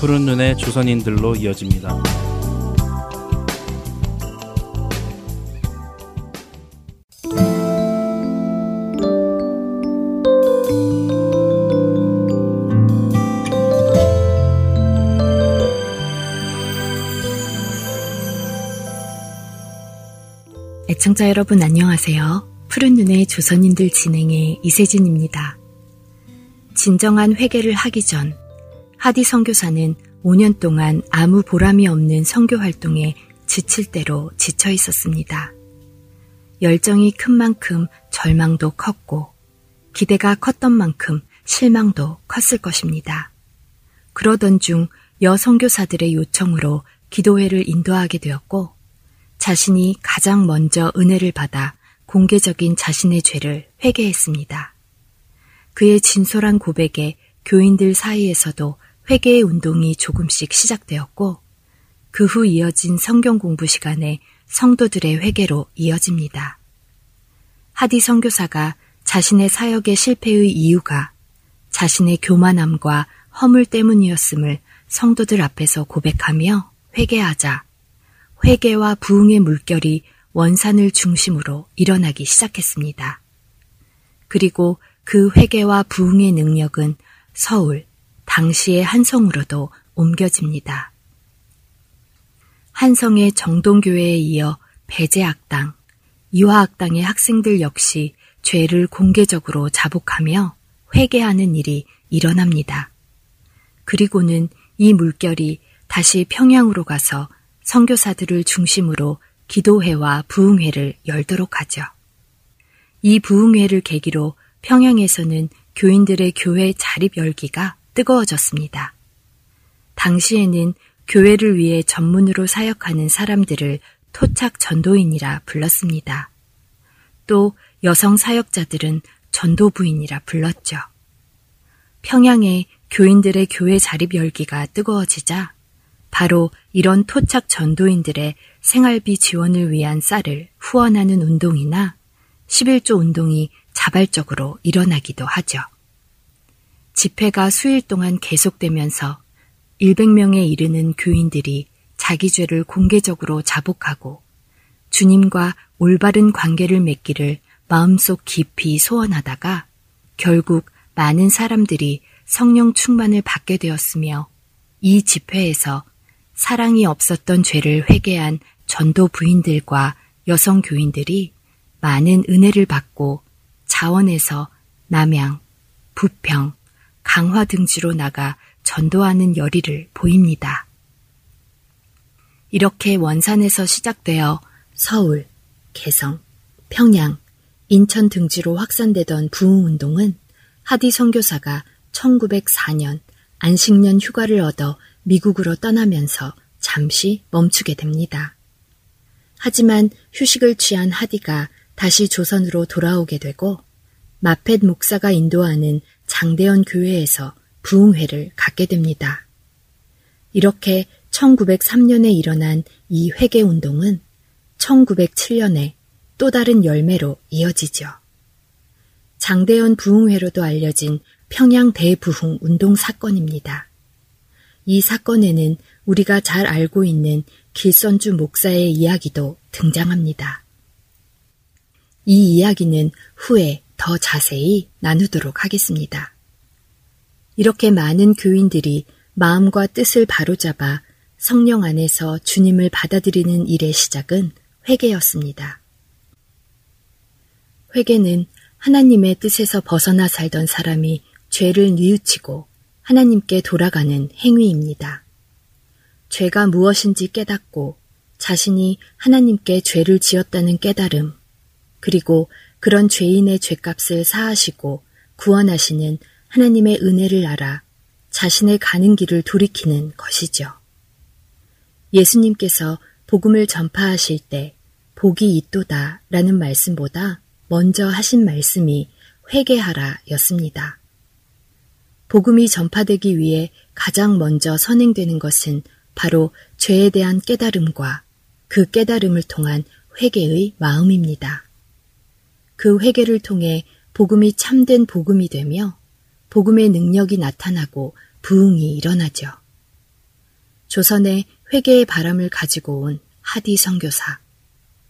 푸른 눈의 조선인들로 이어집니다. 애청자 여러분 안녕하세요. 푸른 눈의 조선인들 진행의 이세진입니다. 진정한 회개를 하기 전 하디 선교사는 5년 동안 아무 보람이 없는 선교 활동에 지칠 대로 지쳐 있었습니다. 열정이 큰 만큼 절망도 컸고 기대가 컸던 만큼 실망도 컸을 것입니다. 그러던 중 여선교사들의 요청으로 기도회를 인도하게 되었고 자신이 가장 먼저 은혜를 받아 공개적인 자신의 죄를 회개했습니다. 그의 진솔한 고백에 교인들 사이에서도 회개의 운동이 조금씩 시작되었고 그 후 이어진 성경 공부 시간에 성도들의 회개로 이어집니다. 하디 선교사가 자신의 사역의 실패의 이유가 자신의 교만함과 허물 때문이었음을 성도들 앞에서 고백하며 회개하자 회개와 부흥의 물결이 원산을 중심으로 일어나기 시작했습니다. 그리고 그 회개와 부흥의 능력은 서울, 당시의 한성으로도 옮겨집니다. 한성의 정동교회에 이어 배제학당, 이화학당의 학생들 역시 죄를 공개적으로 자복하며 회개하는 일이 일어납니다. 그리고는 이 물결이 다시 평양으로 가서 선교사들을 중심으로 기도회와 부흥회를 열도록 하죠. 이 부흥회를 계기로 평양에서는 교인들의 교회 자립 열기가 뜨거워졌습니다. 당시에는 교회를 위해 전문으로 사역하는 사람들을 토착 전도인이라 불렀습니다. 또 여성 사역자들은 전도부인이라 불렀죠. 평양에 교인들의 교회 자립 열기가 뜨거워지자 바로 이런 토착 전도인들의 생활비 지원을 위한 쌀을 후원하는 운동이나 11조 운동이 자발적으로 일어나기도 하죠. 집회가 수일 동안 계속되면서 100명에 이르는 교인들이 자기 죄를 공개적으로 자복하고 주님과 올바른 관계를 맺기를 마음속 깊이 소원하다가 결국 많은 사람들이 성령 충만을 받게 되었으며 이 집회에서 사랑이 없었던 죄를 회개한 전도 부인들과 여성 교인들이 많은 은혜를 받고 자원에서 남양, 부평, 강화 등지로 나가 전도하는 열의를 보입니다. 이렇게 원산에서 시작되어 서울, 개성, 평양, 인천 등지로 확산되던 부흥운동은 하디 선교사가 1904년 안식년 휴가를 얻어 미국으로 떠나면서 잠시 멈추게 됩니다. 하지만 휴식을 취한 하디가 다시 조선으로 돌아오게 되고 마펫 목사가 인도하는 장대현 교회에서 부흥회를 갖게 됩니다. 이렇게 1903년에 일어난 이 회계 운동은 1907년에 또 다른 열매로 이어지죠. 장대현 부흥회로도 알려진 평양 대부흥 운동 사건입니다. 이 사건에는 우리가 잘 알고 있는 길선주 목사의 이야기도 등장합니다. 이 이야기는 후에 더 자세히 나누도록 하겠습니다. 이렇게 많은 교인들이 마음과 뜻을 바로잡아 성령 안에서 주님을 받아들이는 일의 시작은 회개였습니다. 회개는 하나님의 뜻에서 벗어나 살던 사람이 죄를 뉘우치고 하나님께 돌아가는 행위입니다. 죄가 무엇인지 깨닫고 자신이 하나님께 죄를 지었다는 깨달음, 그리고 그런 죄인의 죄값을 사하시고 구원하시는 하나님의 은혜를 알아 자신의 가는 길을 돌이키는 것이죠. 예수님께서 복음을 전파하실 때 복이 있도다 라는 말씀보다 먼저 하신 말씀이 회개하라 였습니다. 복음이 전파되기 위해 가장 먼저 선행되는 것은 바로 죄에 대한 깨달음과 그 깨달음을 통한 회개의 마음입니다. 그 회개를 통해 복음이 참된 복음이 되며 복음의 능력이 나타나고 부흥이 일어나죠. 조선에 회개의 바람을 가지고 온 하디 선교사.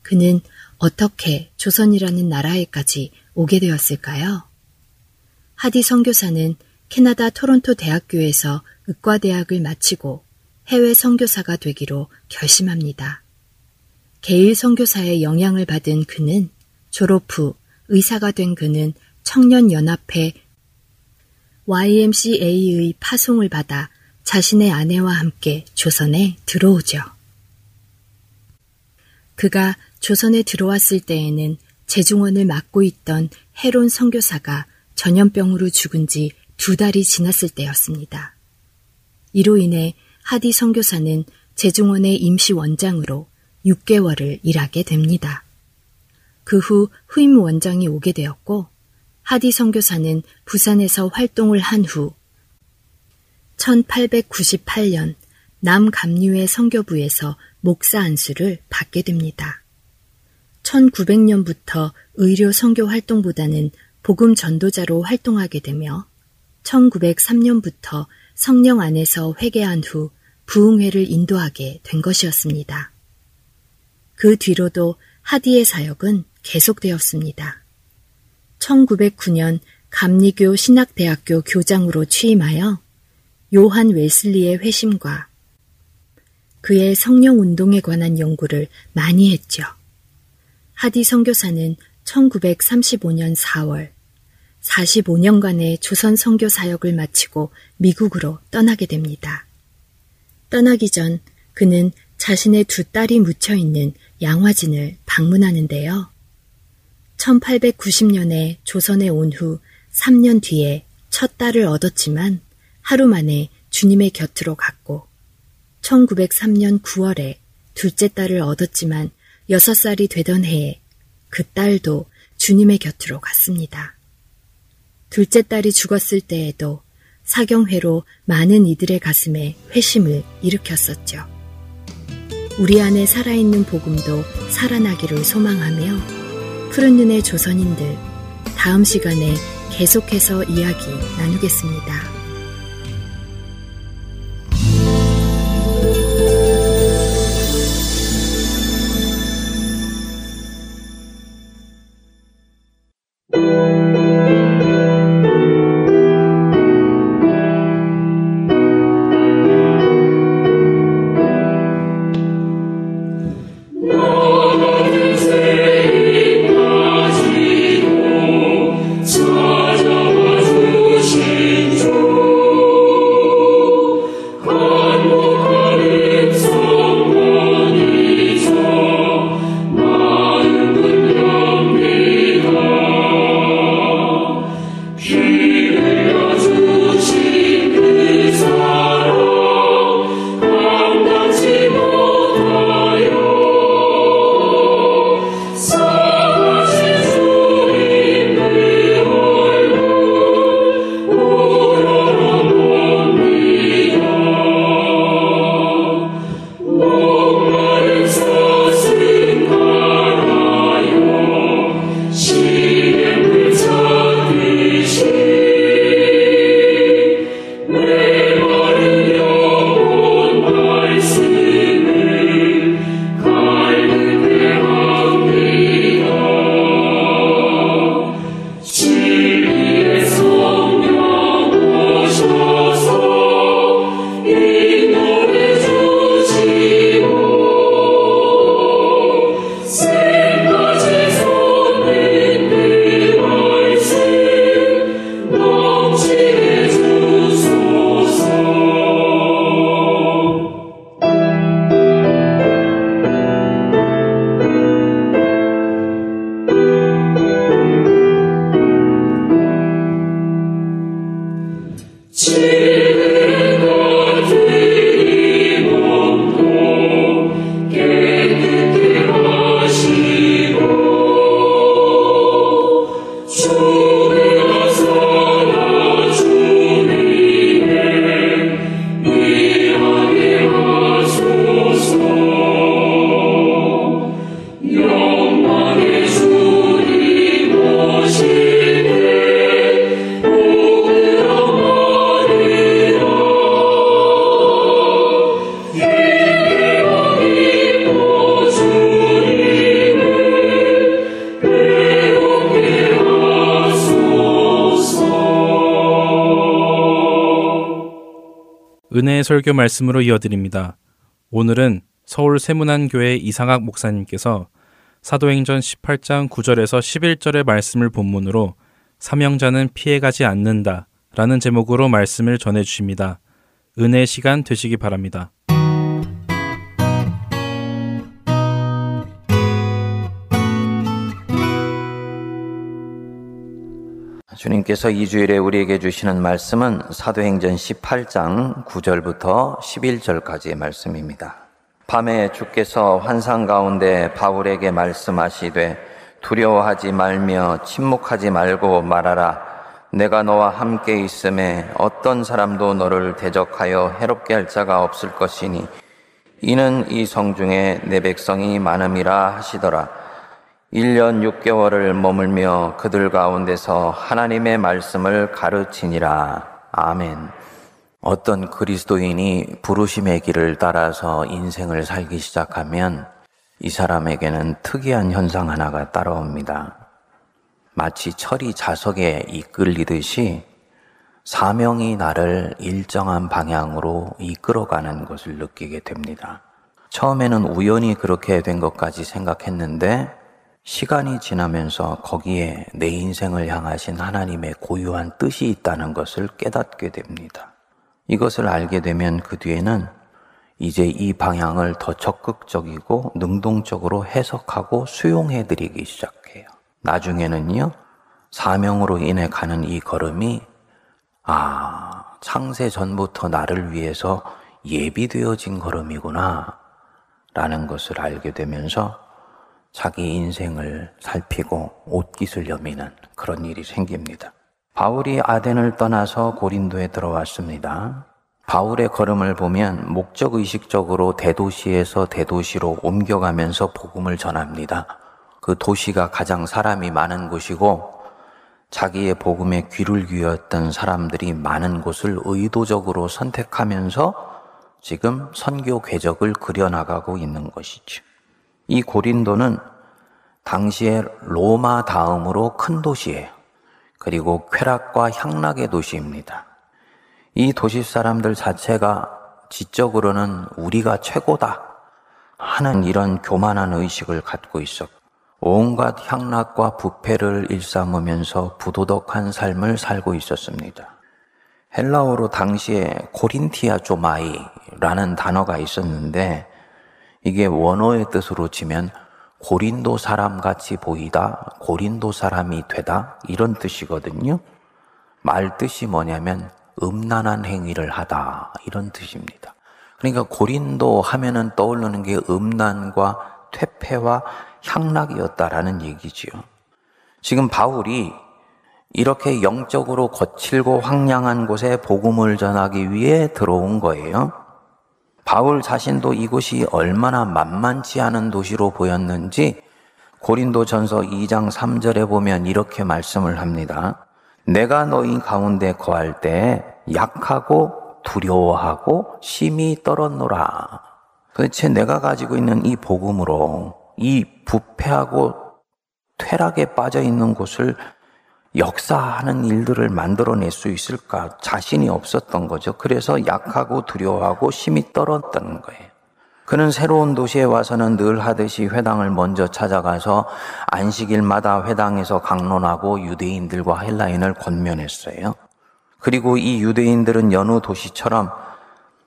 그는 어떻게 조선이라는 나라에까지 오게 되었을까요? 하디 선교사는 캐나다 토론토 대학교에서 의과대학을 마치고 해외 선교사가 되기로 결심합니다. 게일 선교사의 영향을 받은 그는 졸업 후 의사가 된 그는 청년연합회 YMCA의 파송을 받아 자신의 아내와 함께 조선에 들어오죠. 그가 조선에 들어왔을 때에는 재중원을 맡고 있던 해론 선교사가 전염병으로 죽은 지 두 달이 지났을 때였습니다. 이로 인해 하디 선교사는 재중원의 임시 원장으로 6개월을 일하게 됩니다. 그 후 후임 원장이 오게 되었고 하디 선교사는 부산에서 활동을 한 후 1898년 남감류의 선교부에서 목사 안수를 받게 됩니다. 1900년부터 의료 선교 활동보다는 복음 전도자로 활동하게 되며 1903년부터 성령 안에서 회개한 후 부흥회를 인도하게 된 것이었습니다. 그 뒤로도 하디의 사역은 계속되었습니다. 1909년 감리교 신학대학교 교장으로 취임하여 요한 웨슬리의 회심과 그의 성령 운동에 관한 연구를 많이 했죠. 하디 선교사는 1935년 4월 45년간의 조선 선교 사역을 마치고 미국으로 떠나게 됩니다. 떠나기 전 그는 자신의 두 딸이 묻혀 있는 양화진을 방문하는데요. 1890년에 조선에 온 후 3년 뒤에 첫 딸을 얻었지만 하루 만에 주님의 곁으로 갔고 1903년 9월에 둘째 딸을 얻었지만 6살이 되던 해에 그 딸도 주님의 곁으로 갔습니다. 둘째 딸이 죽었을 때에도 사경회로 많은 이들의 가슴에 회심을 일으켰었죠. 우리 안에 살아있는 복음도 살아나기를 소망하며 푸른 눈의 조선인들 다음 시간에 계속해서 이야기 나누겠습니다. 설교 말씀으로 이어드립니다. 오늘은 서울 세문안교회 이상학 목사님께서 사도행전 18장 9절에서 11절의 말씀을 본문으로 사명자는 피해가지 않는다 라는 제목으로 말씀을 전해 주십니다. 은혜 시간 되시기 바랍니다. 주님께서 이 주일에 우리에게 주시는 말씀은 사도행전 18장 9절부터 11절까지의 말씀입니다. 밤에 주께서 환상 가운데 바울에게 말씀하시되 두려워하지 말며 침묵하지 말고 말하라. 내가 너와 함께 있음에 어떤 사람도 너를 대적하여 해롭게 할 자가 없을 것이니 이는 이 성중에 내 백성이 많음이라 하시더라. 1년 6개월을 머물며 그들 가운데서 하나님의 말씀을 가르치니라. 아멘. 어떤 그리스도인이 부르심의 길을 따라서 인생을 살기 시작하면 이 사람에게는 특이한 현상 하나가 따라옵니다. 마치 철이 자석에 이끌리듯이 사명이 나를 일정한 방향으로 이끌어가는 것을 느끼게 됩니다. 처음에는 우연히 그렇게 된 것까지 생각했는데 시간이 지나면서 거기에 내 인생을 향하신 하나님의 고유한 뜻이 있다는 것을 깨닫게 됩니다. 이것을 알게 되면 그 뒤에는 이제 이 방향을 더 적극적이고 능동적으로 해석하고 수용해 드리기 시작해요. 나중에는요, 사명으로 인해 가는 이 걸음이, 아, 창세 전부터 나를 위해서 예비되어진 걸음이구나, 라는 것을 알게 되면서 자기 인생을 살피고 옷깃을 여미는 그런 일이 생깁니다. 바울이 아덴을 떠나서 고린도에 들어왔습니다. 바울의 걸음을 보면 목적 의식적으로 대도시에서 대도시로 옮겨가면서 복음을 전합니다. 그 도시가 가장 사람이 많은 곳이고 자기의 복음에 귀를 기울였던 사람들이 많은 곳을 의도적으로 선택하면서 지금 선교 궤적을 그려나가고 있는 것이죠. 이 고린도는 당시에 로마 다음으로 큰 도시예요. 그리고 쾌락과 향락의 도시입니다. 이 도시 사람들 자체가 지적으로는 우리가 최고다 하는 이런 교만한 의식을 갖고 있었고 온갖 향락과 부패를 일삼으면서 부도덕한 삶을 살고 있었습니다. 헬라어로 당시에 코린티아 조마이라는 단어가 있었는데 이게 원어의 뜻으로 치면 고린도 사람 같이 보이다, 고린도 사람이 되다, 이런 뜻이거든요. 말 뜻이 뭐냐면 음란한 행위를 하다, 이런 뜻입니다. 그러니까 고린도 하면은 떠오르는 게 음란과 퇴폐와 향락이었다라는 얘기지요. 지금 바울이 이렇게 영적으로 거칠고 황량한 곳에 복음을 전하기 위해 들어온 거예요. 바울 자신도 이곳이 얼마나 만만치 않은 도시로 보였는지 고린도 전서 2장 3절에 보면 이렇게 말씀을 합니다. 내가 너희 가운데 거할 때 약하고 두려워하고 심히 떨었노라. 도대체 내가 가지고 있는 이 복음으로 이 부패하고 퇴락에 빠져 있는 곳을 역사하는 일들을 만들어낼 수 있을까 자신이 없었던 거죠. 그래서 약하고 두려워하고 심히 떨었던 거예요. 그는 새로운 도시에 와서는 늘 하듯이 회당을 먼저 찾아가서 안식일마다 회당에서 강론하고 유대인들과 헬라인을 권면했어요. 그리고 이 유대인들은 여느 도시처럼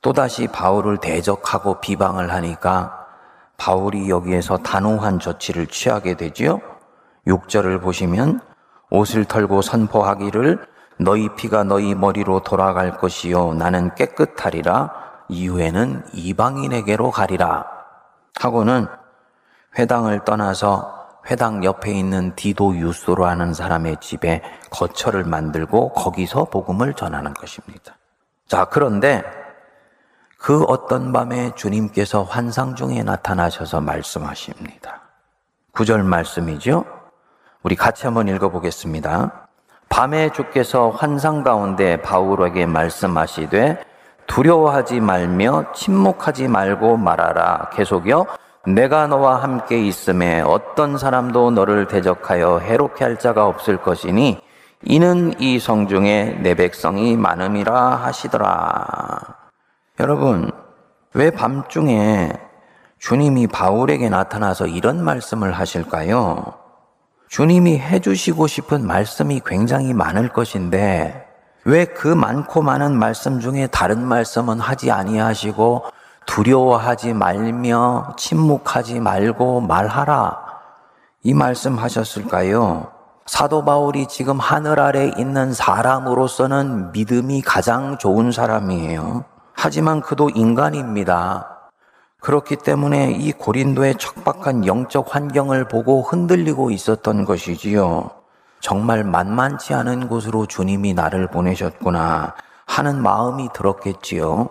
또다시 바울을 대적하고 비방을 하니까 바울이 여기에서 단호한 조치를 취하게 되지요. 6절을 보시면 옷을 털고 선포하기를 너희 피가 너희 머리로 돌아갈 것이요 나는 깨끗하리라 이후에는 이방인에게로 가리라 하고는 회당을 떠나서 회당 옆에 있는 디도 유스로 하는 사람의 집에 거처를 만들고 거기서 복음을 전하는 것입니다. 자, 그런데 그 어떤 밤에 주님께서 환상 중에 나타나셔서 말씀하십니다. 구절 말씀이죠. 우리 같이 한번 읽어보겠습니다. 밤에 주께서 환상 가운데 바울에게 말씀하시되 두려워하지 말며 침묵하지 말고 말하라. 계속요. 내가 너와 함께 있음에 어떤 사람도 너를 대적하여 해롭게 할 자가 없을 것이니 이는 이 성중에 내 백성이 많음이라 하시더라. 여러분, 왜 밤중에 주님이 바울에게 나타나서 이런 말씀을 하실까요? 주님이 해주시고 싶은 말씀이 굉장히 많을 것인데, 왜 그 많고 많은 말씀 중에 다른 말씀은 하지 아니하시고 두려워하지 말며 침묵하지 말고 말하라. 이 말씀 하셨을까요? 사도 바울이 지금 하늘 아래 있는 사람으로서는 믿음이 가장 좋은 사람이에요. 하지만 그도 인간입니다. 그렇기 때문에 이 고린도의 척박한 영적 환경을 보고 흔들리고 있었던 것이지요. 정말 만만치 않은 곳으로 주님이 나를 보내셨구나 하는 마음이 들었겠지요.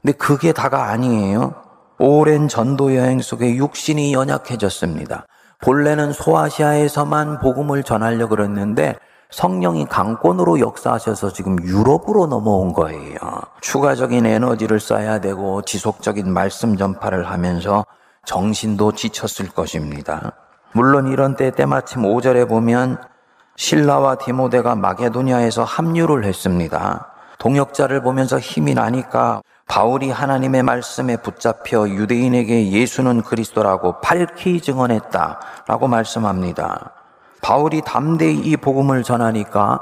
근데 그게 다가 아니에요. 오랜 전도 여행 속에 육신이 연약해졌습니다. 본래는 소아시아에서만 복음을 전하려고 그랬는데 성령이 강권으로 역사하셔서 지금 유럽으로 넘어온 거예요. 추가적인 에너지를 써야 되고 지속적인 말씀 전파를 하면서 정신도 지쳤을 것입니다. 물론 이런 때 때마침 5절에 보면 신라와 디모데가 마게도니아에서 합류를 했습니다. 동역자를 보면서 힘이 나니까 바울이 하나님의 말씀에 붙잡혀 유대인에게 예수는 그리스도라고 밝히 증언했다라고 말씀합니다. 바울이 담대히 이 복음을 전하니까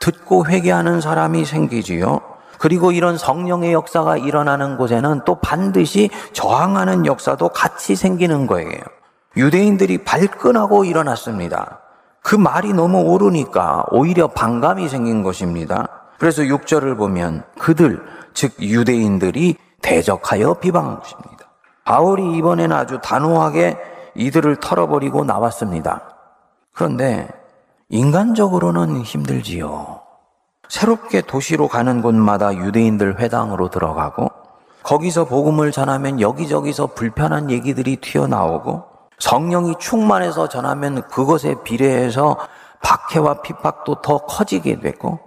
듣고 회개하는 사람이 생기지요. 그리고 이런 성령의 역사가 일어나는 곳에는 또 반드시 저항하는 역사도 같이 생기는 거예요. 유대인들이 발끈하고 일어났습니다. 그 말이 너무 옳으니까 오히려 반감이 생긴 것입니다. 그래서 6절을 보면 그들, 즉 유대인들이 대적하여 비방한 것입니다. 바울이 이번에는 아주 단호하게 이들을 털어버리고 나왔습니다. 그런데 인간적으로는 힘들지요. 새롭게 도시로 가는 곳마다 유대인들 회당으로 들어가고 거기서 복음을 전하면 여기저기서 불편한 얘기들이 튀어나오고 성령이 충만해서 전하면 그것에 비례해서 박해와 핍박도 더 커지게 되고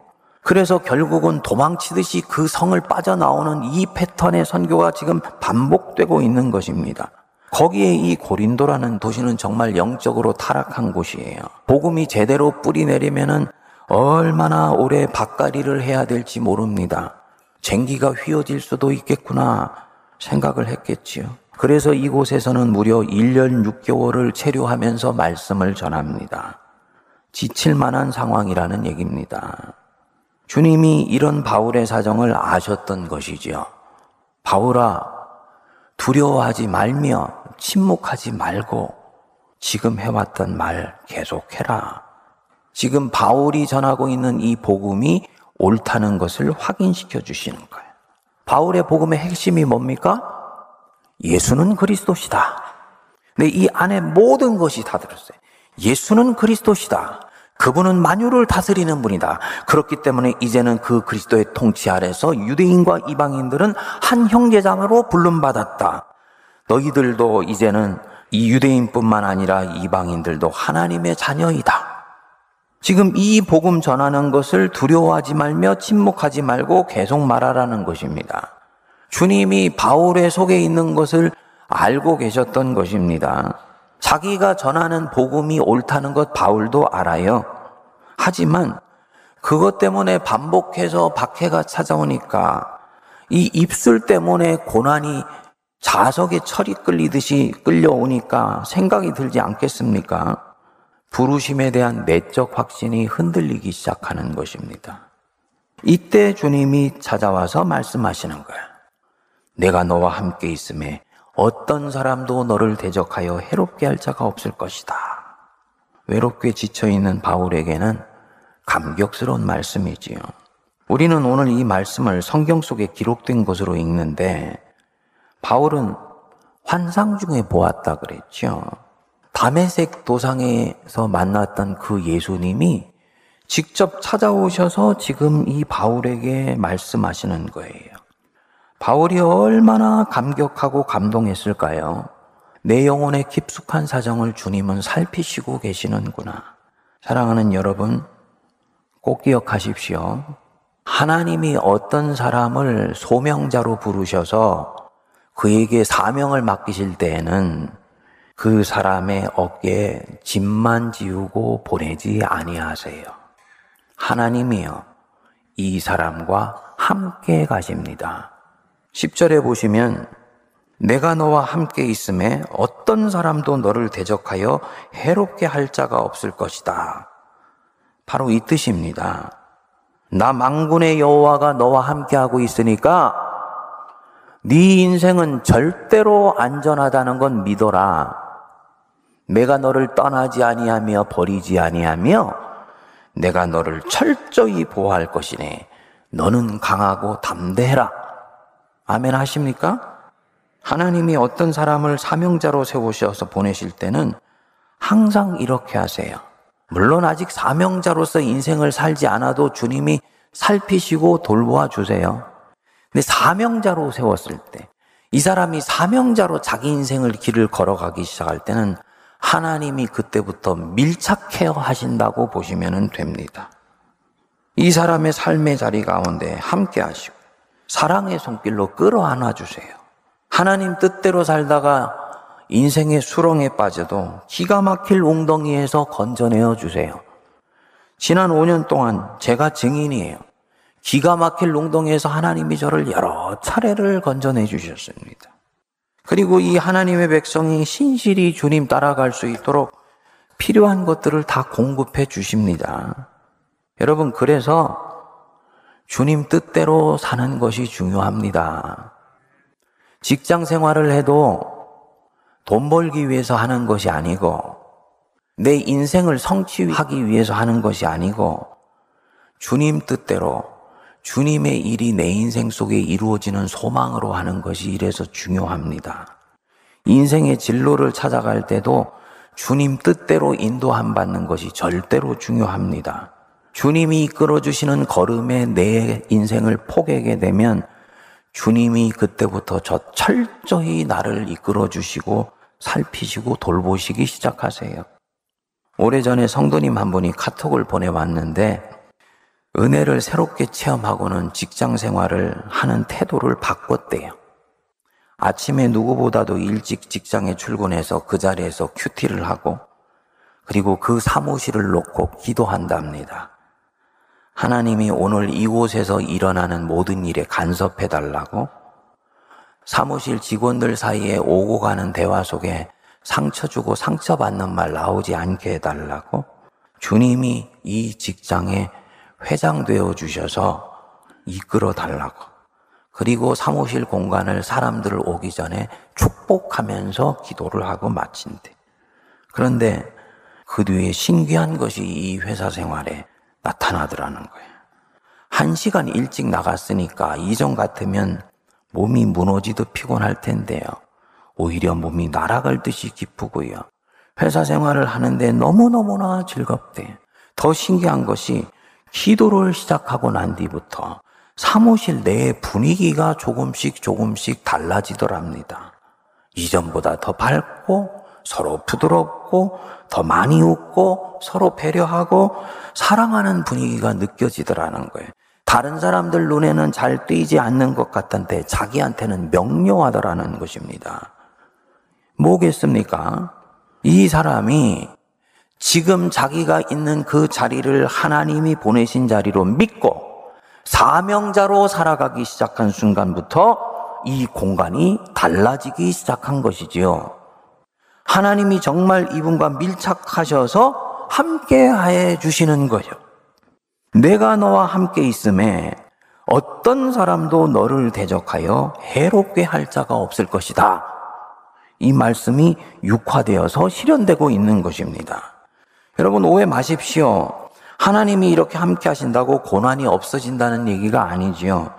그래서 결국은 도망치듯이 그 성을 빠져나오는 이 패턴의 선교가 지금 반복되고 있는 것입니다. 거기에 이 고린도라는 도시는 정말 영적으로 타락한 곳이에요. 복음이 제대로 뿌리 내리면은 얼마나 오래 밭가리를 해야 될지 모릅니다. 쟁기가 휘어질 수도 있겠구나 생각을 했겠지요. 그래서 이곳에서는 무려 1년 6개월을 체류하면서 말씀을 전합니다. 지칠 만한 상황이라는 얘기입니다. 주님이 이런 바울의 사정을 아셨던 것이지요. 바울아, 두려워하지 말며 침묵하지 말고 지금 해왔던 말 계속해라. 지금 바울이 전하고 있는 이 복음이 옳다는 것을 확인시켜 주시는 거예요. 바울의 복음의 핵심이 뭡니까? 예수는 그리스도시다. 근데 이 안에 모든 것이 다 들었어요. 예수는 그리스도시다. 그분은 만유를 다스리는 분이다. 그렇기 때문에 이제는 그 그리스도의 통치 아래서 유대인과 이방인들은 한 형제자매로 불름받았다. 너희들도 이제는 이 유대인뿐만 아니라 이방인들도 하나님의 자녀이다. 지금 이 복음 전하는 것을 두려워하지 말며 침묵하지 말고 계속 말하라는 것입니다. 주님이 바울의 속에 있는 것을 알고 계셨던 것입니다. 자기가 전하는 복음이 옳다는 것 바울도 알아요. 하지만 그것 때문에 반복해서 박해가 찾아오니까 이 입술 때문에 고난이 자석에 철이 끌리듯이 끌려오니까 생각이 들지 않겠습니까? 부르심에 대한 내적 확신이 흔들리기 시작하는 것입니다. 이때 주님이 찾아와서 말씀하시는 거야. 내가 너와 함께 있음에 어떤 사람도 너를 대적하여 해롭게 할 자가 없을 것이다. 외롭게 지쳐있는 바울에게는 감격스러운 말씀이지요. 우리는 오늘 이 말씀을 성경 속에 기록된 것으로 읽는데 바울은 환상 중에 보았다 그랬죠. 담에색 도상에서 만났던 그 예수님이 직접 찾아오셔서 지금 이 바울에게 말씀하시는 거예요. 바울이 얼마나 감격하고 감동했을까요? 내 영혼의 깊숙한 사정을 주님은 살피시고 계시는구나. 사랑하는 여러분, 꼭 기억하십시오. 하나님이 어떤 사람을 소명자로 부르셔서 그에게 사명을 맡기실 때에는 그 사람의 어깨에 짐만 지우고 보내지 아니하세요. 하나님이요. 이 사람과 함께 가십니다. 10절에 보시면 내가 너와 함께 있음에 어떤 사람도 너를 대적하여 해롭게 할 자가 없을 것이다. 바로 이 뜻입니다. 나 망군의 여호와가 너와 함께하고 있으니까 네 인생은 절대로 안전하다는 건 믿어라. 내가 너를 떠나지 아니하며 버리지 아니하며 내가 너를 철저히 보호할 것이네. 너는 강하고 담대해라. 아멘 하십니까? 하나님이 어떤 사람을 사명자로 세우셔서 보내실 때는 항상 이렇게 하세요. 물론 아직 사명자로서 인생을 살지 않아도 주님이 살피시고 돌보아 주세요. 근데 사명자로 세웠을 때, 이 사람이 사명자로 자기 인생을 길을 걸어가기 시작할 때는 하나님이 그때부터 밀착 케어 하신다고 보시면 됩니다. 이 사람의 삶의 자리 가운데 함께 하시고, 사랑의 손길로 끌어 안아 주세요. 하나님 뜻대로 살다가 인생의 수렁에 빠져도 기가 막힐 웅덩이에서 건져내어 주세요. 지난 5년 동안 제가 증인이에요. 기가 막힐 웅덩이에서 하나님이 저를 여러 차례를 건져내 주셨습니다. 그리고 이 하나님의 백성이 신실히 주님 따라갈 수 있도록 필요한 것들을 다 공급해 주십니다. 여러분, 그래서 주님 뜻대로 사는 것이 중요합니다. 직장 생활을 해도 돈 벌기 위해서 하는 것이 아니고 내 인생을 성취하기 위해서 하는 것이 아니고 주님 뜻대로 주님의 일이 내 인생 속에 이루어지는 소망으로 하는 것이 이래서 중요합니다. 인생의 진로를 찾아갈 때도 주님 뜻대로 인도함 받는 것이 절대로 중요합니다. 주님이 이끌어 주시는 걸음에 내 인생을 포개게 되면 주님이 그때부터 저 철저히 나를 이끌어 주시고 살피시고 돌보시기 시작하세요. 오래전에 성도님 한 분이 카톡을 보내왔는데 은혜를 새롭게 체험하고는 직장 생활을 하는 태도를 바꿨대요. 아침에 누구보다도 일찍 직장에 출근해서 그 자리에서 큐티를 하고 그리고 그 사무실을 놓고 기도한답니다. 하나님이 오늘 이곳에서 일어나는 모든 일에 간섭해 달라고 사무실 직원들 사이에 오고 가는 대화 속에 상처 주고 상처받는 말 나오지 않게 해달라고 주님이 이 직장에 회장 되어 주셔서 이끌어 달라고 그리고 사무실 공간을 사람들 오기 전에 축복하면서 기도를 하고 마친대. 그런데 그 뒤에 신기한 것이 이 회사 생활에 나타나더라는 거예요. 한 시간 일찍 나갔으니까 이전 같으면 몸이 무너지듯 피곤할 텐데요. 오히려 몸이 날아갈 듯이 기쁘고요. 회사 생활을 하는데 너무너무나 즐겁대. 더 신기한 것이 기도를 시작하고 난 뒤부터 사무실 내의 분위기가 조금씩 조금씩 달라지더랍니다. 이전보다 더 밝고 서로 부드럽고 더 많이 웃고 서로 배려하고 사랑하는 분위기가 느껴지더라는 거예요. 다른 사람들 눈에는 잘 뛰지 않는 것 같은데 자기한테는 명료하더라는 것입니다. 뭐겠습니까? 이 사람이 지금 자기가 있는 그 자리를 하나님이 보내신 자리로 믿고 사명자로 살아가기 시작한 순간부터 이 공간이 달라지기 시작한 것이지요. 하나님이 정말 이분과 밀착하셔서 함께 해 주시는 거죠. 내가 너와 함께 있음에 어떤 사람도 너를 대적하여 해롭게 할 자가 없을 것이다. 이 말씀이 육화되어서 실현되고 있는 것입니다. 여러분 오해 마십시오. 하나님이 이렇게 함께 하신다고 고난이 없어진다는 얘기가 아니지요.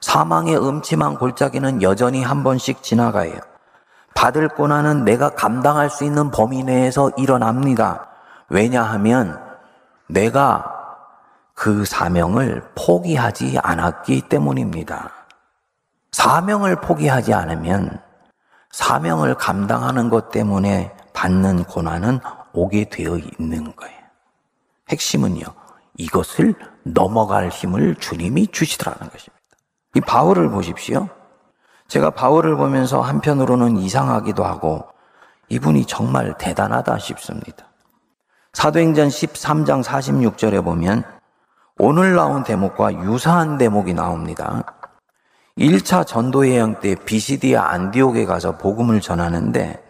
사망의 음침한 골짜기는 여전히 한 번씩 지나가요. 받을 고난은 내가 감당할 수 있는 범위 내에서 일어납니다. 왜냐하면 내가 그 사명을 포기하지 않았기 때문입니다. 사명을 포기하지 않으면 사명을 감당하는 것 때문에 받는 고난은 오게 되어 있는 거예요. 핵심은요, 이것을 넘어갈 힘을 주님이 주시더라는 것입니다. 이 바울을 보십시오. 제가 바울을 보면서 한편으로는 이상하기도 하고 이분이 정말 대단하다 싶습니다. 사도행전 13장 46절에 보면 오늘 나온 대목과 유사한 대목이 나옵니다. 1차 전도 여행 때 비시디아 안디옥에 가서 복음을 전하는데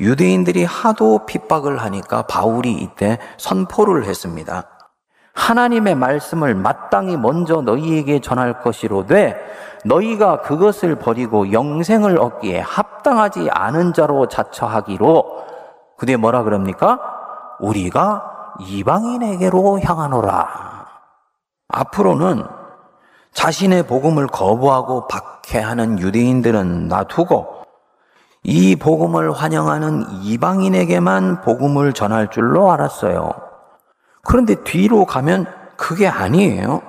유대인들이 하도 핍박을 하니까 바울이 이때 선포를 했습니다. 하나님의 말씀을 마땅히 먼저 너희에게 전할 것이로되 너희가 그것을 버리고 영생을 얻기에 합당하지 않은 자로 자처하기로 그게 뭐라 그럽니까? 우리가 이방인에게로 향하노라. 앞으로는 자신의 복음을 거부하고 박해하는 유대인들은 놔두고 이 복음을 환영하는 이방인에게만 복음을 전할 줄로 알았어요. 그런데 뒤로 가면 그게 아니에요.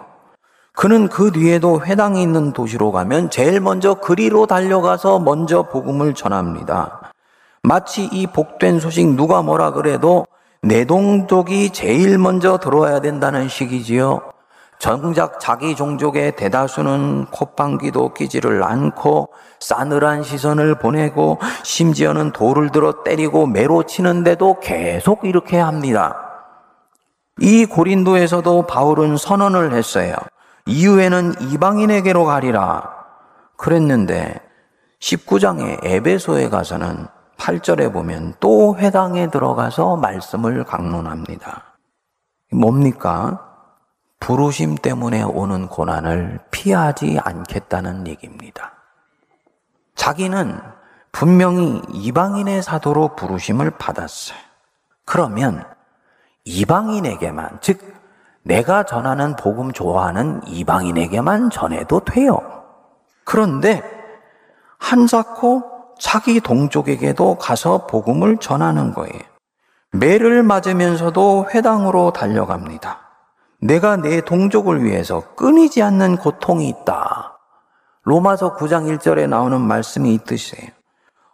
그는 그 뒤에도 회당이 있는 도시로 가면 제일 먼저 그리로 달려가서 먼저 복음을 전합니다. 마치 이 복된 소식 누가 뭐라 그래도 내 동족이 제일 먼저 들어와야 된다는 식이지요. 정작 자기 종족의 대다수는 콧방귀도 끼지를 않고 싸늘한 시선을 보내고 심지어는 돌을 들어 때리고 매로 치는데도 계속 이렇게 합니다. 이 고린도에서도 바울은 선언을 했어요. 이후에는 이방인에게로 가리라. 그랬는데 19장의 에베소에 가서는 8절에 보면 또 회당에 들어가서 말씀을 강론합니다. 뭡니까? 부르심 때문에 오는 고난을 피하지 않겠다는 얘기입니다. 자기는 분명히 이방인의 사도로 부르심을 받았어요. 그러면 이방인에게만, 즉, 내가 전하는 복음 좋아하는 이방인에게만 전해도 돼요. 그런데 한사코 자기 동족에게도 가서 복음을 전하는 거예요. 매를 맞으면서도 회당으로 달려갑니다. 내가 내 동족을 위해서 끊이지 않는 고통이 있다. 로마서 9장 1절에 나오는 말씀이 있듯이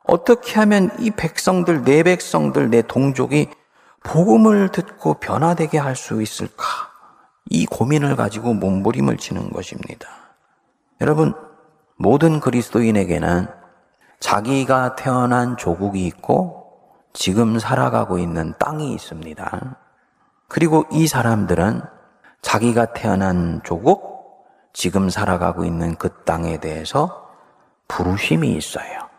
어떻게 하면 이 백성들, 내 백성들, 내 동족이 복음을 듣고 변화되게 할 수 있을까? 이 고민을 가지고 몸부림을 치는 것입니다. 여러분, 모든 그리스도인에게는 자기가 태어난 조국이 있고 지금 살아가고 있는 땅이 있습니다. 그리고 이 사람들은 자기가 태어난 조국, 지금 살아가고 있는 그 땅에 대해서 부르심이 있어요.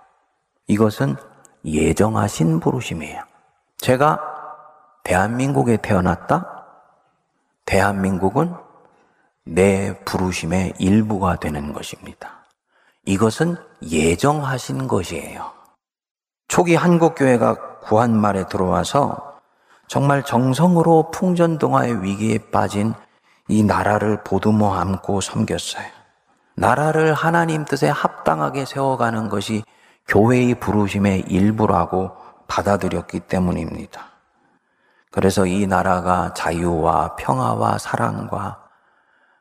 이것은 예정하신 부르심이에요. 제가 대한민국에 태어났다? 대한민국은 내 부르심의 일부가 되는 것입니다. 이것은 예정하신 것이에요. 초기 한국교회가 구한말에 들어와서 정말 정성으로 풍전동화의 위기에 빠진 이 나라를 보듬어 안고 섬겼어요. 나라를 하나님 뜻에 합당하게 세워가는 것이 교회의 부르심의 일부라고 받아들였기 때문입니다. 그래서 이 나라가 자유와 평화와 사랑과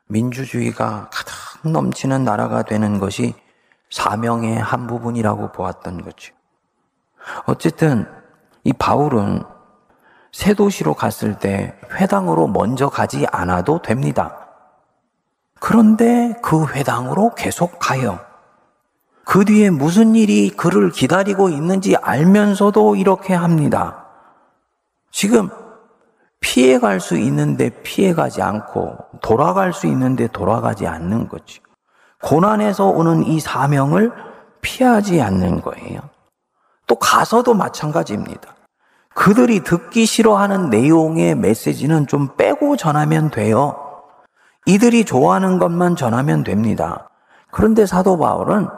민주주의가 가득 넘치는 나라가 되는 것이 사명의 한 부분이라고 보았던 거죠. 어쨌든 이 바울은 새 도시로 갔을 때 회당으로 먼저 가지 않아도 됩니다. 그런데 그 회당으로 계속 가요. 그 뒤에 무슨 일이 그를 기다리고 있는지 알면서도 이렇게 합니다. 지금 피해갈 수 있는데 피해가지 않고 돌아갈 수 있는데 돌아가지 않는 거죠. 고난에서 오는 이 사명을 피하지 않는 거예요. 또 가서도 마찬가지입니다. 그들이 듣기 싫어하는 내용의 메시지는 좀 빼고 전하면 돼요. 이들이 좋아하는 것만 전하면 됩니다. 그런데 사도 바울은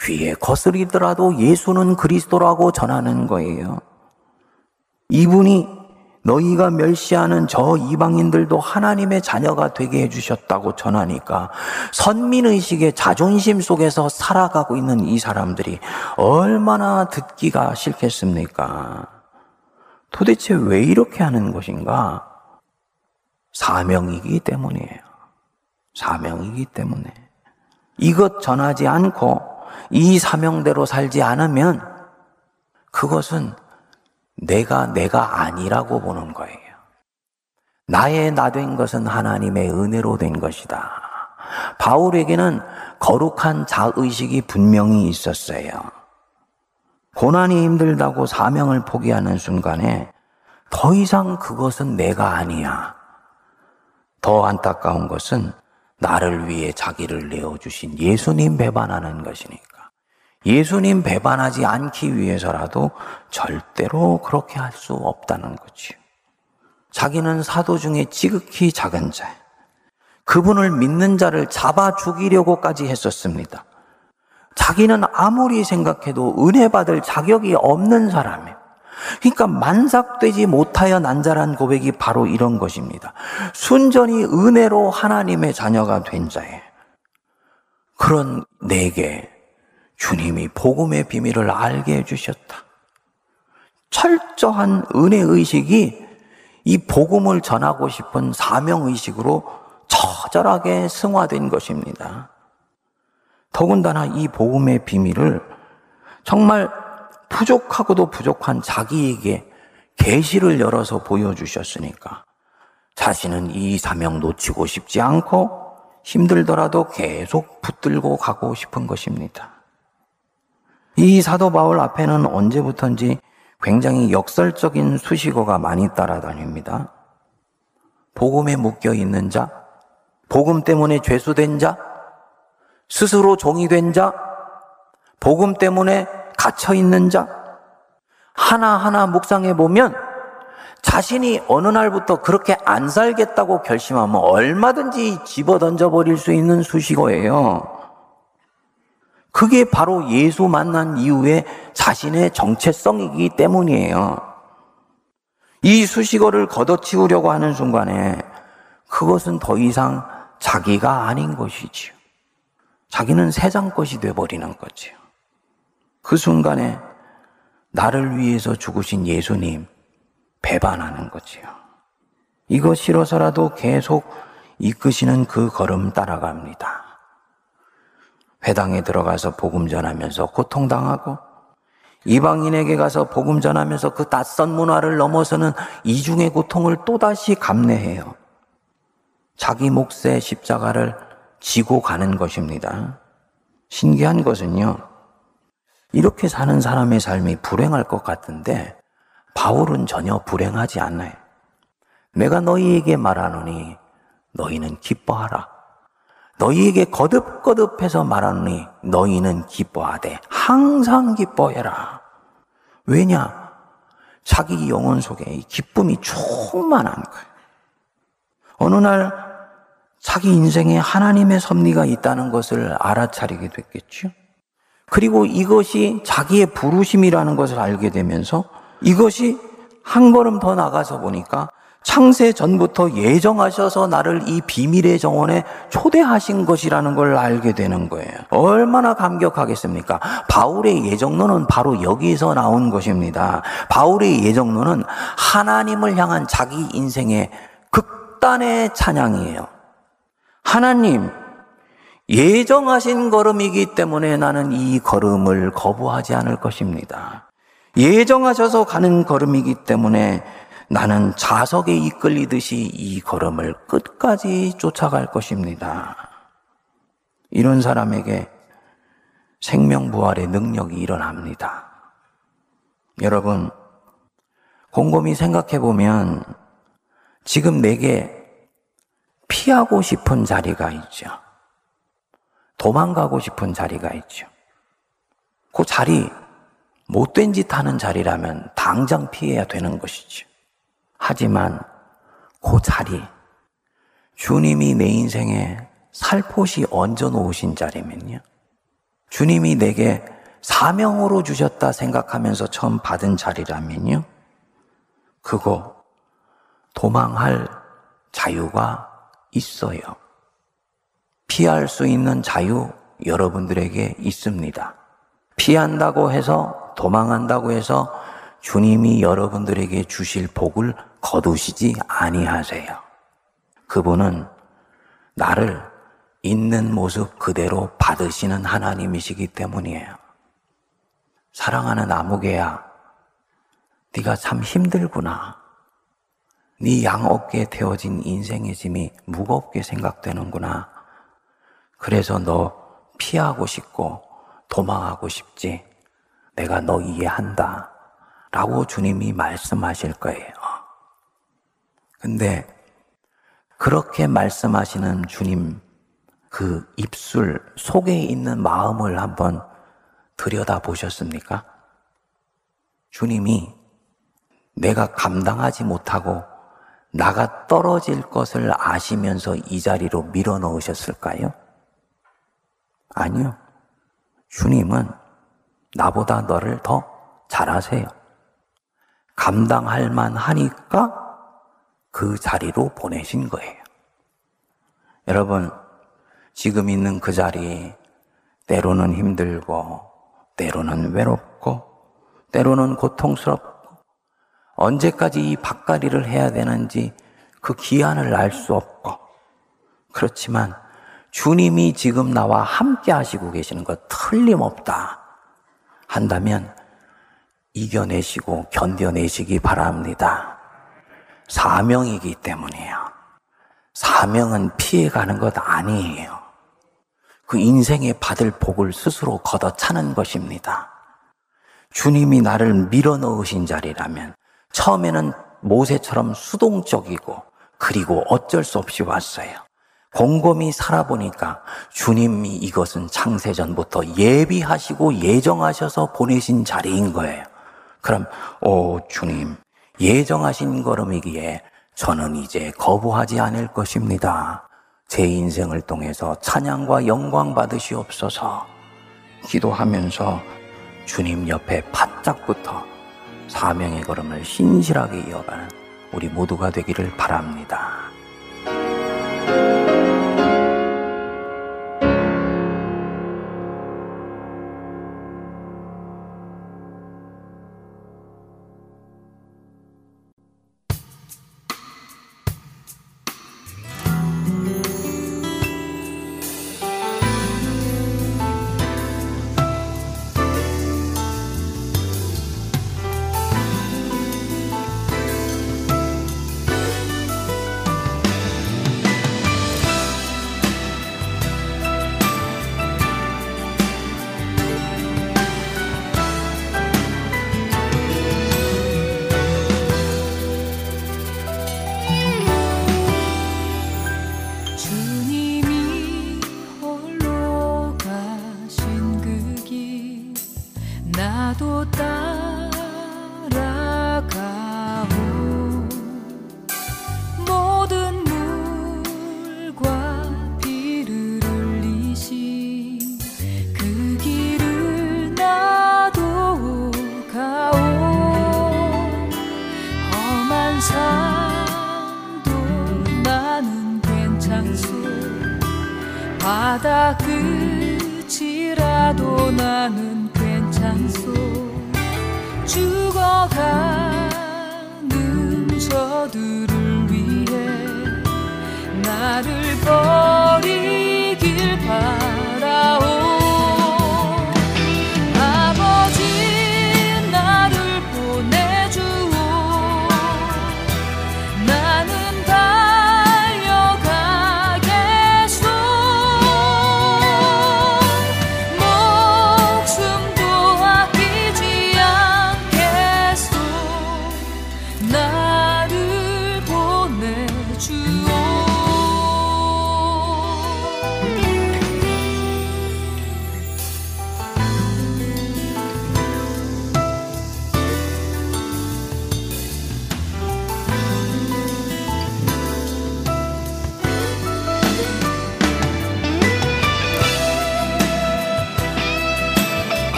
귀에 거스리더라도 예수는 그리스도라고 전하는 거예요. 이분이 너희가 멸시하는 저 이방인들도 하나님의 자녀가 되게 해주셨다고 전하니까 선민의식의 자존심 속에서 살아가고 있는 이 사람들이 얼마나 듣기가 싫겠습니까? 도대체 왜 이렇게 하는 것인가? 사명이기 때문이에요. 사명이기 때문에. 이것 전하지 않고 이 사명대로 살지 않으면 그것은 내가 내가 아니라고 보는 거예요. 나의 나 된 것은 하나님의 은혜로 된 것이다. 바울에게는 거룩한 자의식이 분명히 있었어요. 고난이 힘들다고 사명을 포기하는 순간에 더 이상 그것은 내가 아니야. 더 안타까운 것은 나를 위해 자기를 내어주신 예수님 배반하는 것이니까. 예수님 배반하지 않기 위해서라도 절대로 그렇게 할 수 없다는 거지요. 자기는 사도 중에 지극히 작은 자. 그분을 믿는 자를 잡아 죽이려고까지 했었습니다. 자기는 아무리 생각해도 은혜 받을 자격이 없는 사람이에요. 그러니까 만삭되지 못하여 난자란 고백이 바로 이런 것입니다. 순전히 은혜로 하나님의 자녀가 된 자에 그런 내게 주님이 복음의 비밀을 알게 해주셨다. 철저한 은혜 의식이 이 복음을 전하고 싶은 사명 의식으로 처절하게 승화된 것입니다. 더군다나 이 복음의 비밀을 정말 부족하고도 부족한 자기에게 계시를 열어서 보여주셨으니까 자신은 이 사명 놓치고 싶지 않고 힘들더라도 계속 붙들고 가고 싶은 것입니다. 이 사도 바울 앞에는 언제부턴지 굉장히 역설적인 수식어가 많이 따라다닙니다. 복음에 묶여 있는 자, 복음 때문에 죄수된 자, 스스로 종이 된 자, 복음 때문에 갇혀 있는 자, 하나하나 묵상해 보면 자신이 어느 날부터 그렇게 안 살겠다고 결심하면 얼마든지 집어 던져 버릴 수 있는 수식어예요. 그게 바로 예수 만난 이후에 자신의 정체성이기 때문이에요. 이 수식어를 걷어치우려고 하는 순간에 그것은 더 이상 자기가 아닌 것이지요. 자기는 세상 것이 돼버리는 거지요. 그 순간에 나를 위해서 죽으신 예수님 배반하는 거지요. 이거 싫어서라도 계속 이끄시는 그 걸음 따라갑니다. 회당에 들어가서 복음 전하면서 고통당하고 이방인에게 가서 복음 전하면서 그 낯선 문화를 넘어서는 이중의 고통을 또다시 감내해요. 자기 몫의 십자가를 지고 가는 것입니다. 신기한 것은요, 이렇게 사는 사람의 삶이 불행할 것 같은데, 바울은 전혀 불행하지 않아요. 내가 너희에게 말하노니, 너희는 기뻐하라. 너희에게 거듭거듭해서 말하노니, 너희는 기뻐하되, 항상 기뻐해라. 왜냐? 자기 영혼 속에 기쁨이 충만한 거예요. 어느 날 자기 인생에 하나님의 섭리가 있다는 것을 알아차리게 됐겠죠. 그리고 이것이 자기의 부르심이라는 것을 알게 되면서 이것이 한 걸음 더 나가서 보니까 창세 전부터 예정하셔서 나를 이 비밀의 정원에 초대하신 것이라는 걸 알게 되는 거예요. 얼마나 감격하겠습니까? 바울의 예정론은 바로 여기서 나온 것입니다. 바울의 예정론은 하나님을 향한 자기 인생의 극단의 찬양이에요. 하나님, 예정하신 걸음이기 때문에 나는 이 걸음을 거부하지 않을 것입니다. 예정하셔서 가는 걸음이기 때문에 나는 자석에 이끌리듯이 이 걸음을 끝까지 쫓아갈 것입니다. 이런 사람에게 생명부활의 능력이 일어납니다. 여러분, 곰곰이 생각해 보면 지금 내게 피하고 싶은 자리가 있죠. 도망가고 싶은 자리가 있죠. 그 자리, 못된 짓 하는 자리라면 당장 피해야 되는 것이죠. 하지만 그 자리, 주님이 내 인생에 살포시 얹어 놓으신 자리면요. 주님이 내게 사명으로 주셨다 생각하면서 처음 받은 자리라면요. 그거 도망할 자유가 있어요. 피할 수 있는 자유 여러분들에게 있습니다. 피한다고 해서 도망한다고 해서 주님이 여러분들에게 주실 복을 거두시지 아니하세요. 그분은 나를 있는 모습 그대로 받으시는 하나님이시기 때문이에요. 사랑하는 아무개야, 네가 참 힘들구나. 네 양 어깨에 태워진 인생의 짐이 무겁게 생각되는구나. 그래서 너 피하고 싶고 도망하고 싶지. 내가 너 이해한다. 라고 주님이 말씀하실 거예요. 근데 그렇게 말씀하시는 주님 그 입술 속에 있는 마음을 한번 들여다 보셨습니까? 주님이 내가 감당하지 못하고 나가 떨어질 것을 아시면서 이 자리로 밀어 넣으셨을까요? 아니요. 주님은 나보다 너를 더 잘하세요. 감당할 만 하니까 그 자리로 보내신 거예요. 여러분, 지금 있는 그 자리, 때로는 힘들고, 때로는 외롭고, 때로는 고통스럽고, 언제까지 이 밭가리를 해야 되는지 그 기한을 알 수 없고, 그렇지만 주님이 지금 나와 함께 하시고 계시는 것 틀림없다 한다면 이겨내시고 견뎌내시기 바랍니다. 사명이기 때문이에요. 사명은 피해가는 것 아니에요. 그 인생에 받을 복을 스스로 걷어차는 것입니다. 주님이 나를 밀어 넣으신 자리라면 처음에는 모세처럼 수동적이고 그리고 어쩔 수 없이 왔어요. 곰곰이 살아보니까 주님이 이것은 창세전부터 예비하시고 예정하셔서 보내신 자리인 거예요. 그럼, 오, 주님, 예정하신 걸음이기에 저는 이제 거부하지 않을 것입니다. 제 인생을 통해서 찬양과 영광 받으시옵소서 기도하면서 주님 옆에 바짝 붙어 사명의 걸음을 신실하게 이어가는 우리 모두가 되기를 바랍니다.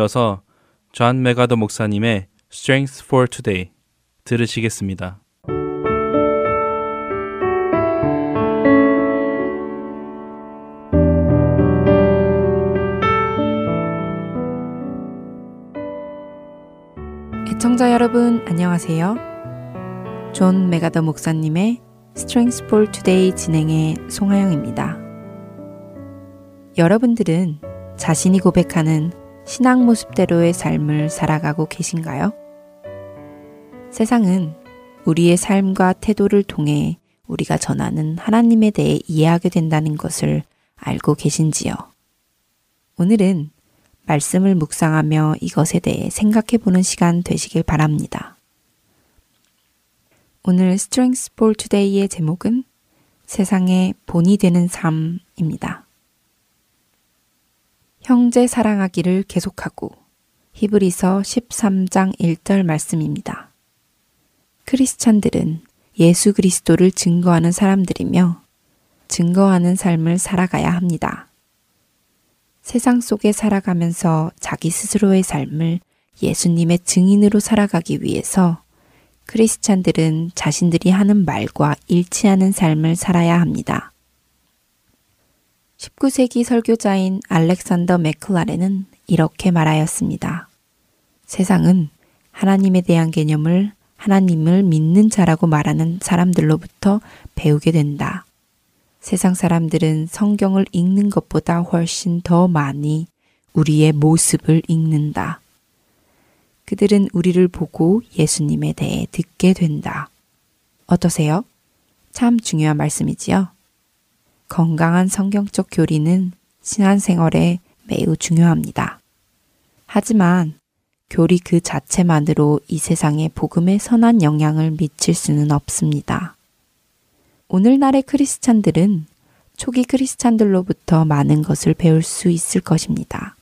이어서 존 맥아더 목사님의 Strength for Today 들으시겠습니다. 애청자 여러분 안녕하세요. 존 맥아더 목사님의 Strength for Today 진행의 송하영입니다. 여러분들은 자신이 고백하는 신앙 모습대로의 삶을 살아가고 계신가요? 세상은 우리의 삶과 태도를 통해 우리가 전하는 하나님에 대해 이해하게 된다는 것을 알고 계신지요? 오늘은 말씀을 묵상하며 이것에 대해 생각해 보는 시간 되시길 바랍니다. 오늘 Strength for Today의 제목은 세상의 본이 되는 삶입니다. 형제 사랑하기를 계속하고 히브리서 13장 1절 말씀입니다. 크리스찬들은 예수 그리스도를 증거하는 사람들이며 증거하는 삶을 살아가야 합니다. 세상 속에 살아가면서 자기 스스로의 삶을 예수님의 증인으로 살아가기 위해서 크리스찬들은 자신들이 하는 말과 일치하는 삶을 살아야 합니다. 19세기 설교자인 알렉산더 맥클라렌은 이렇게 말하였습니다. 세상은 하나님에 대한 개념을 하나님을 믿는 자라고 말하는 사람들로부터 배우게 된다. 세상 사람들은 성경을 읽는 것보다 훨씬 더 많이 우리의 모습을 읽는다. 그들은 우리를 보고 예수님에 대해 듣게 된다. 어떠세요? 참 중요한 말씀이지요? 건강한 성경적 교리는 신앙생활에 매우 중요합니다. 하지만 교리 그 자체만으로 이 세상에 복음에 선한 영향을 미칠 수는 없습니다. 오늘날의 크리스찬들은 초기 크리스찬들로부터 많은 것을 배울 수 있을 것입니다.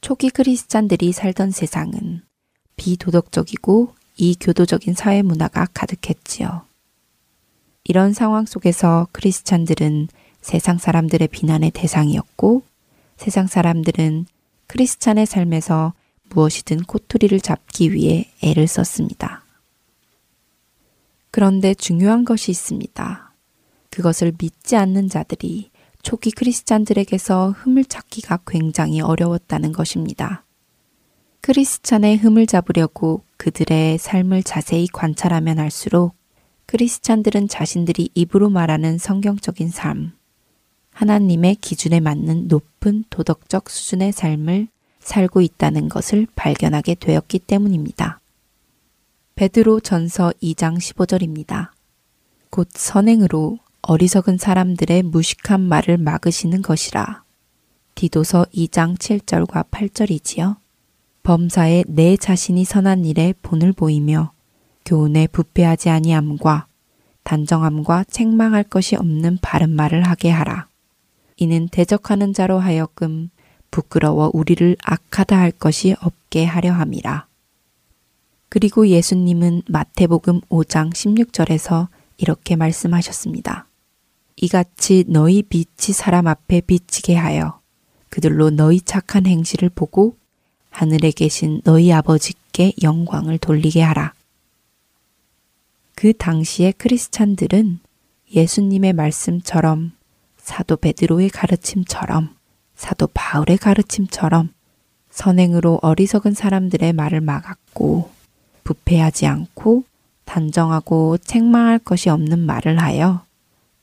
초기 크리스찬들이 살던 세상은 비도덕적이고 이교도적인 사회 문화가 가득했지요. 이런 상황 속에서 크리스찬들은 세상 사람들의 비난의 대상이었고 세상 사람들은 크리스찬의 삶에서 무엇이든 코투리를 잡기 위해 애를 썼습니다. 그런데 중요한 것이 있습니다. 그것을 믿지 않는 자들이 초기 크리스찬들에게서 흠을 찾기가 굉장히 어려웠다는 것입니다. 크리스찬의 흠을 잡으려고 그들의 삶을 자세히 관찰하면 할수록 크리스찬들은 자신들이 입으로 말하는 성경적인 삶, 하나님의 기준에 맞는 높은 도덕적 수준의 삶을 살고 있다는 것을 발견하게 되었기 때문입니다. 베드로 전서 2장 15절입니다. 곧 선행으로 어리석은 사람들의 무식한 말을 막으시는 것이라. 디도서 2장 7절과 8절이지요. 범사에 내 자신이 선한 일에 본을 보이며 교훈에 부패하지 아니함과 단정함과 책망할 것이 없는 바른 말을 하게 하라. 이는 대적하는 자로 하여금 부끄러워 우리를 악하다 할 것이 없게 하려 함이라. 그리고 예수님은 마태복음 5장 16절에서 이렇게 말씀하셨습니다. 이같이 너희 빛이 사람 앞에 비치게 하여 그들로 너희 착한 행실을 보고 하늘에 계신 너희 아버지께 영광을 돌리게 하라. 그 당시의 크리스찬들은 예수님의 말씀처럼 사도 베드로의 가르침처럼 사도 바울의 가르침처럼 선행으로 어리석은 사람들의 말을 막았고 부패하지 않고 단정하고 책망할 것이 없는 말을 하여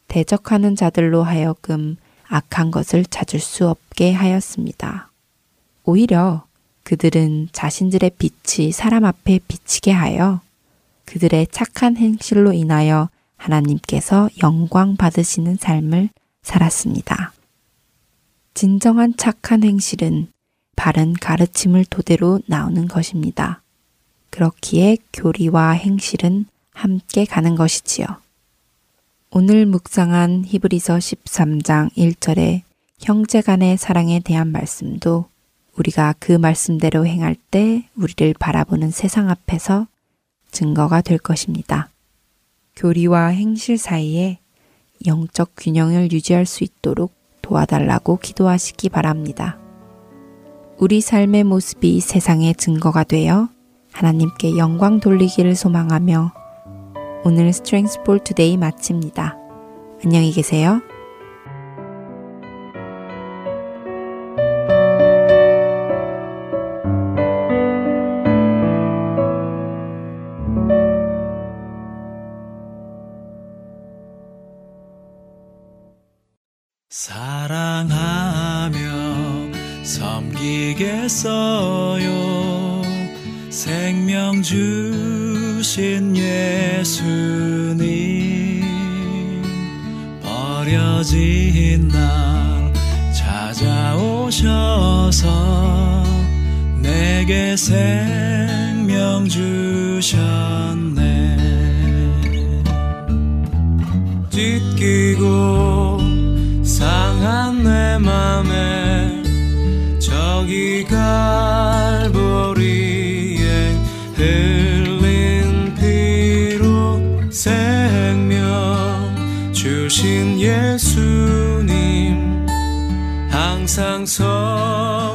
대적하는 자들로 하여금 악한 것을 찾을 수 없게 하였습니다. 오히려 그들은 자신들의 빛이 사람 앞에 비치게 하여 그들의 착한 행실로 인하여 하나님께서 영광 받으시는 삶을 살았습니다. 진정한 착한 행실은 바른 가르침을 토대로 나오는 것입니다. 그렇기에 교리와 행실은 함께 가는 것이지요. 오늘 묵상한 히브리서 13장 1절의 형제 간의 사랑에 대한 말씀도 우리가 그 말씀대로 행할 때 우리를 바라보는 세상 앞에서 증거가 될 것입니다. 교리와 행실 사이에 영적 균형을 유지할 수 있도록 도와달라고 기도하시기 바랍니다. 우리 삶의 모습이 세상의 증거가 되어 하나님께 영광 돌리기를 소망하며 오늘 Strength for Today 마칩니다. 안녕히 계세요. 버려진 날 찾아오셔서 내게 생명 주셨네. 찢기고 상한 내 맘에 저기 갈보 주신 예수님 항상 섬